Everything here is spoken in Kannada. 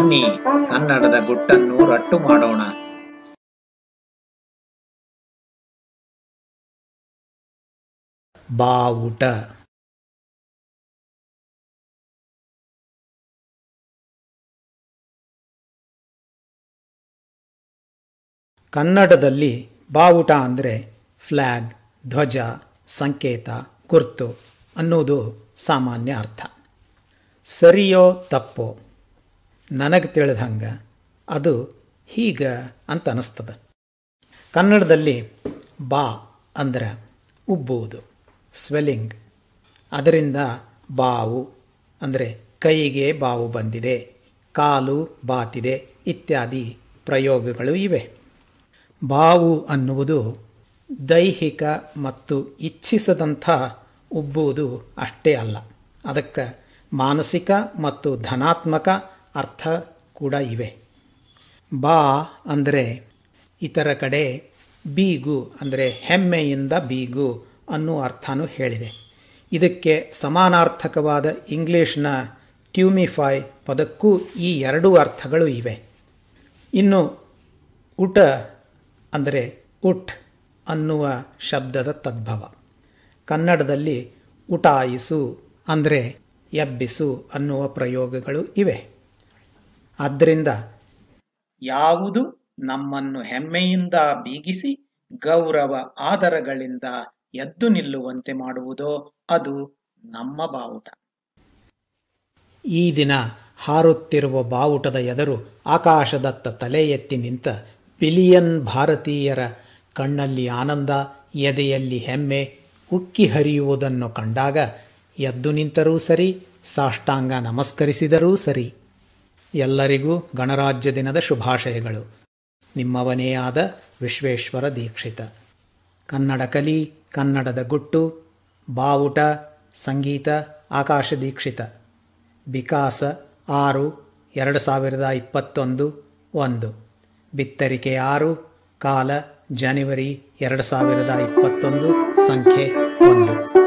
ಬನ್ನಿ, ಕನ್ನಡದ ಗುಟ್ಟನ್ನು ರಟ್ಟು ಮಾಡೋಣ. ಬಾವುಟ. ಕನ್ನಡದಲ್ಲಿ ಬಾವುಟ ಅಂದರೆ ಫ್ಲ್ಯಾಗ್ ಧ್ವಜ, ಸಂಕೇತ, ಗುರ್ತು ಅನ್ನೋದು ಸಾಮಾನ್ಯ ಅರ್ಥ. ಸರಿಯೋ ತಪ್ಪೋ? ನನಗೆ ತಿಳಿದ ಹಂಗೆ ಅದು ಹೀಗ ಅಂತ ಅನ್ನಿಸ್ತದೆ. ಕನ್ನಡದಲ್ಲಿ ಬಾ ಅಂದ್ರೆ ಉಬ್ಬುವುದು, ಸ್ವೆಲ್ಲಿಂಗ್. ಅದರಿಂದ ಬಾವು ಅಂದರೆ ಕೈಗೆ ಬಾವು ಬಂದಿದೆ, ಕಾಲು ಬಾತಿದೆ ಇತ್ಯಾದಿ ಪ್ರಯೋಗಗಳು ಇವೆ. ಬಾವು ಅನ್ನುವುದು ದೈಹಿಕ ಮತ್ತು ಇಚ್ಛಿಸದಂಥ ಉಬ್ಬುವುದು ಅಷ್ಟೇ ಅಲ್ಲ. ಅದಕ್ಕೆ ಮಾನಸಿಕ ಮತ್ತು ಧನಾತ್ಮಕ ಅರ್ಥ ಕೂಡ ಇವೆ. ಬಾ ಅಂದರೆ ಇತರ ಕಡೆ ಬೀಗು ಅಂದರೆ ಹೆಮ್ಮೆಯಿಂದ ಬೀಗು ಅನ್ನೋ ಅರ್ಥನೂ ಹೇಳಿದೆ. ಇದಕ್ಕೆ ಸಮಾನಾರ್ಥಕವಾದ ಇಂಗ್ಲಿಷ್ನ ಟ್ಯೂಮಿಫೈ ಪದಕ್ಕೂ ಈ ಎರಡೂ ಅರ್ಥಗಳು ಇವೆ. ಇನ್ನು ಊಟ ಅಂದರೆ ಉಟ್ ಅನ್ನುವ ಶಬ್ದದ ತದ್ಭವ. ಕನ್ನಡದಲ್ಲಿ ಉಟಾಯಿಸು ಅಂದರೆ ಎಬ್ಬಿಸು ಅನ್ನುವ ಪ್ರಯೋಗಗಳು ಇವೆ. ಆದ್ದರಿಂದ ಯಾವುದು ನಮ್ಮನ್ನು ಹೆಮ್ಮೆಯಿಂದ ಬೀಗಿಸಿ ಗೌರವ ಆದರಗಳಿಂದ ಎದ್ದು ನಿಲ್ಲುವಂತೆ ಮಾಡುವುದೋ ಅದು ನಮ್ಮ ಬಾವುಟ. ಈ ದಿನ ಹಾರುತ್ತಿರುವ ಬಾವುಟದ ಎದರು ಆಕಾಶದತ್ತ ತಲೆ ಎತ್ತಿ ನಿಂತ ಬಿಲಿಯನ್ ಭಾರತೀಯರ ಕಣ್ಣಲ್ಲಿ ಆನಂದ ಎದೆಯಲ್ಲಿ ಹೆಮ್ಮೆ ಉಕ್ಕಿ ಹರಿಯುವುದನ್ನು ಕಂಡಾಗ ಎದ್ದು ನಿಂತರೂ ಸರಿ ಸಾಷ್ಟಾಂಗ ನಮಸ್ಕರಿಸಿದರೂ ಸರಿ. ಎಲ್ಲರಿಗೂ ಗಣರಾಜ್ಯ ದಿನದ ಶುಭಾಶಯಗಳು. ನಿಮ್ಮವನೇ ಆದ ವಿಶ್ವೇಶ್ವರ ದೀಕ್ಷಿತ. ಕನ್ನಡ ಕಲಿ, ಕನ್ನಡದ ಗುಟ್ಟು, ಬಾವುಟ, ಸಂಗೀತ, ಆಕಾಶ ದೀಕ್ಷಿತ. ವಿಕಾಸ ಆರು, ಎರಡು ಸಾವಿರದ ಇಪ್ಪತ್ತೊಂದು, ಒಂದು. ಬಿತ್ತರಿಕೆ ಆರು, ಕಾಲ, ಜನವರಿ, ಎರಡು ಸಾವಿರದ ಇಪ್ಪತ್ತೊಂದು, ಸಂಖ್ಯೆ ಒಂದು.